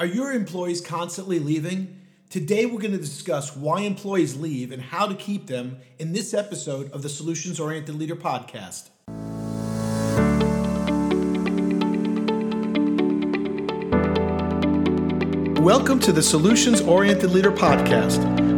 Are your employees constantly leaving? Today, we're going to discuss why employees leave and how to keep them in this episode of the Solutions Oriented Leader podcast. Welcome to the Solutions Oriented Leader podcast.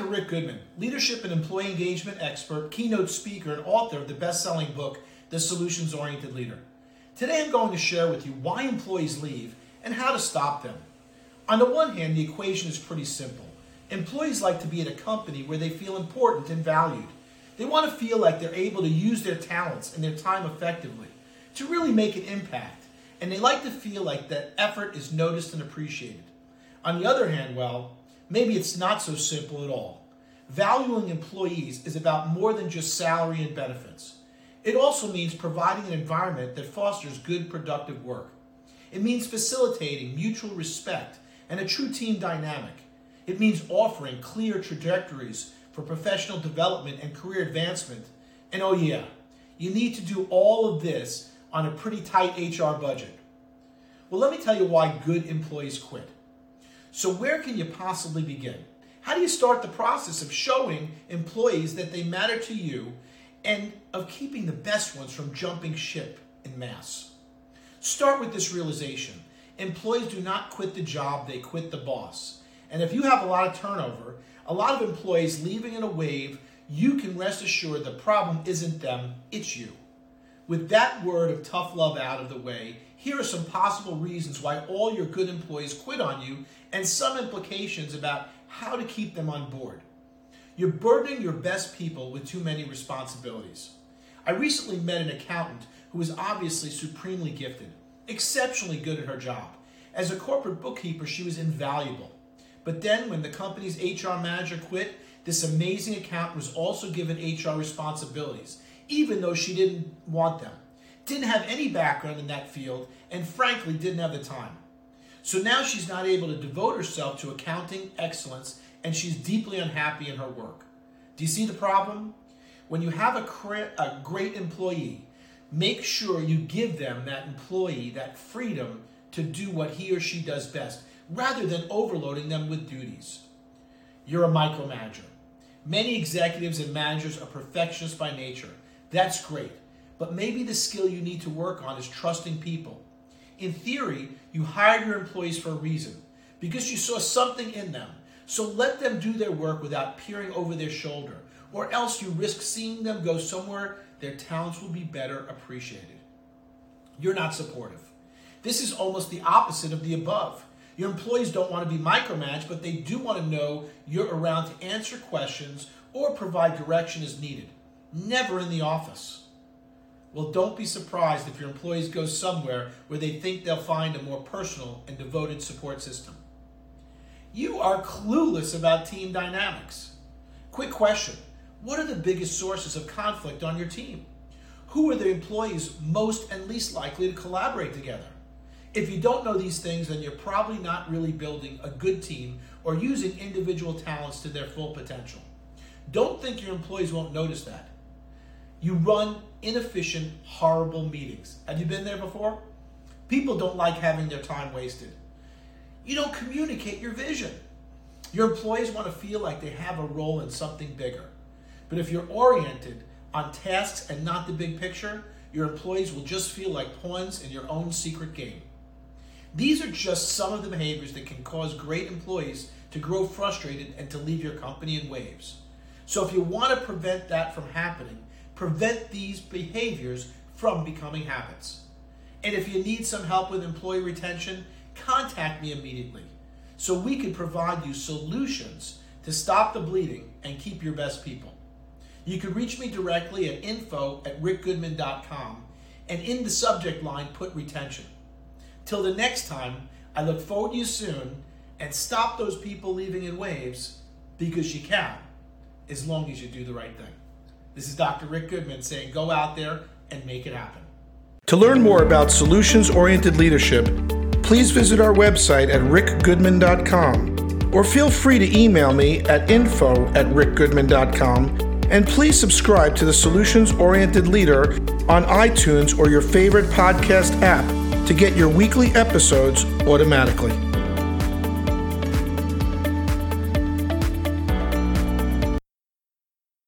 Dr. Rick Goodman, leadership and employee engagement expert, keynote speaker, and author of the best selling book, The Solutions Oriented Leader. Today I'm going to share with you why employees leave and how to stop them. On the one hand, the equation is pretty simple. Employees like to be at a company where they feel important and valued. They want to feel like they're able to use their talents and their time effectively to really make an impact, and they like to feel like that effort is noticed and appreciated. On the other hand, well, maybe it's not so simple at all. Valuing employees is about more than just salary and benefits. It also means providing an environment that fosters good, productive work. It means facilitating mutual respect and a true team dynamic. It means offering clear trajectories for professional development and career advancement. And oh, yeah, you need to do all of this on a pretty tight HR budget. Well, let me tell you why good employees quit. So, where can you possibly begin? How do you start the process of showing employees that they matter to you and of keeping the best ones from jumping ship in mass? Start with this realization employees do not quit the job, they quit the boss. And if you have a lot of turnover, a lot of employees leaving in a wave, you can rest assured the problem isn't them, it's you. With that word of tough love out of the way, here are some possible reasons why all your good employees quit on you and some implications about how to keep them on board. You're burdening your best people with too many responsibilities. I recently met an accountant who was obviously supremely gifted, exceptionally good at her job. As a corporate bookkeeper, she was invaluable. But then, when the company's HR manager quit, this amazing accountant was also given HR responsibilities, even though she didn't want them, didn't have any background in that field, and frankly didn't have the time. So now she's not able to devote herself to accounting excellence and she's deeply unhappy in her work. Do you see the problem? When you have a, cre- a great employee, make sure you give them that employee that freedom to do what he or she does best rather than overloading them with duties. You're a micromanager. Many executives and managers are perfectionists by nature. That's great. But maybe the skill you need to work on is trusting people in theory, you hired your employees for a reason because you saw something in them. So let them do their work without peering over their shoulder, or else you risk seeing them go somewhere their talents will be better appreciated. You're not supportive. This is almost the opposite of the above. Your employees don't want to be micromanaged, but they do want to know you're around to answer questions or provide direction as needed. Never in the office. Well, don't be surprised if your employees go somewhere where they think they'll find a more personal and devoted support system. You are clueless about team dynamics. Quick question What are the biggest sources of conflict on your team? Who are the employees most and least likely to collaborate together? If you don't know these things, then you're probably not really building a good team or using individual talents to their full potential. Don't think your employees won't notice that. You run inefficient, horrible meetings. Have you been there before? People don't like having their time wasted. You don't communicate your vision. Your employees want to feel like they have a role in something bigger. But if you're oriented on tasks and not the big picture, your employees will just feel like pawns in your own secret game. These are just some of the behaviors that can cause great employees to grow frustrated and to leave your company in waves. So, if you want to prevent that from happening, prevent these behaviors from becoming habits. And if you need some help with employee retention, contact me immediately so we can provide you solutions to stop the bleeding and keep your best people. You can reach me directly at info at rickgoodman.com and in the subject line put retention. Till the next time, I look forward to you soon and stop those people leaving in waves because you can, as long as you do the right thing. This is Dr. Rick Goodman saying go out there and make it happen. To learn more about solutions oriented leadership, please visit our website at rickgoodman.com or feel free to email me at info at rickgoodman.com and please subscribe to the Solutions Oriented Leader on iTunes or your favorite podcast app to get your weekly episodes automatically.